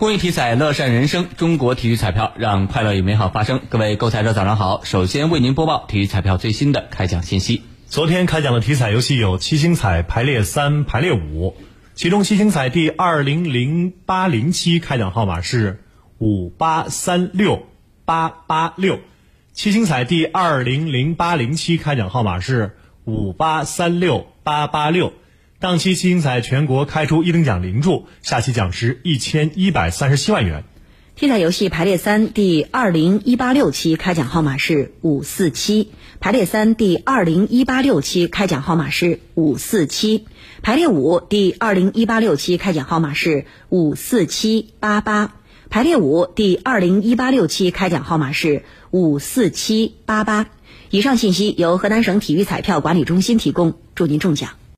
公益体彩，乐善人生。中国体育彩票让快乐与美好发生。各位购彩者，早上好！首先为您播报体育彩票最新的开奖信息。昨天开奖的体彩游戏有七星彩排列三、排列五，其中七星彩第二零零八零期开奖号码是五八三六八八六，七星彩第二零零八零期开奖号码是五八三六八八六。当期七星彩全国开出一等奖零注，下期奖池一千一百三十七万元。体彩游戏排列三第二零一八六期开奖号码是五四七，排列三第二零一八六期开奖号码是五四七，排列五第二零一八六期开奖号码是五四七八八，排列五第二零一八六期开奖号码是五四七八八。以上信息由河南省体育彩票管理中心提供，祝您中奖。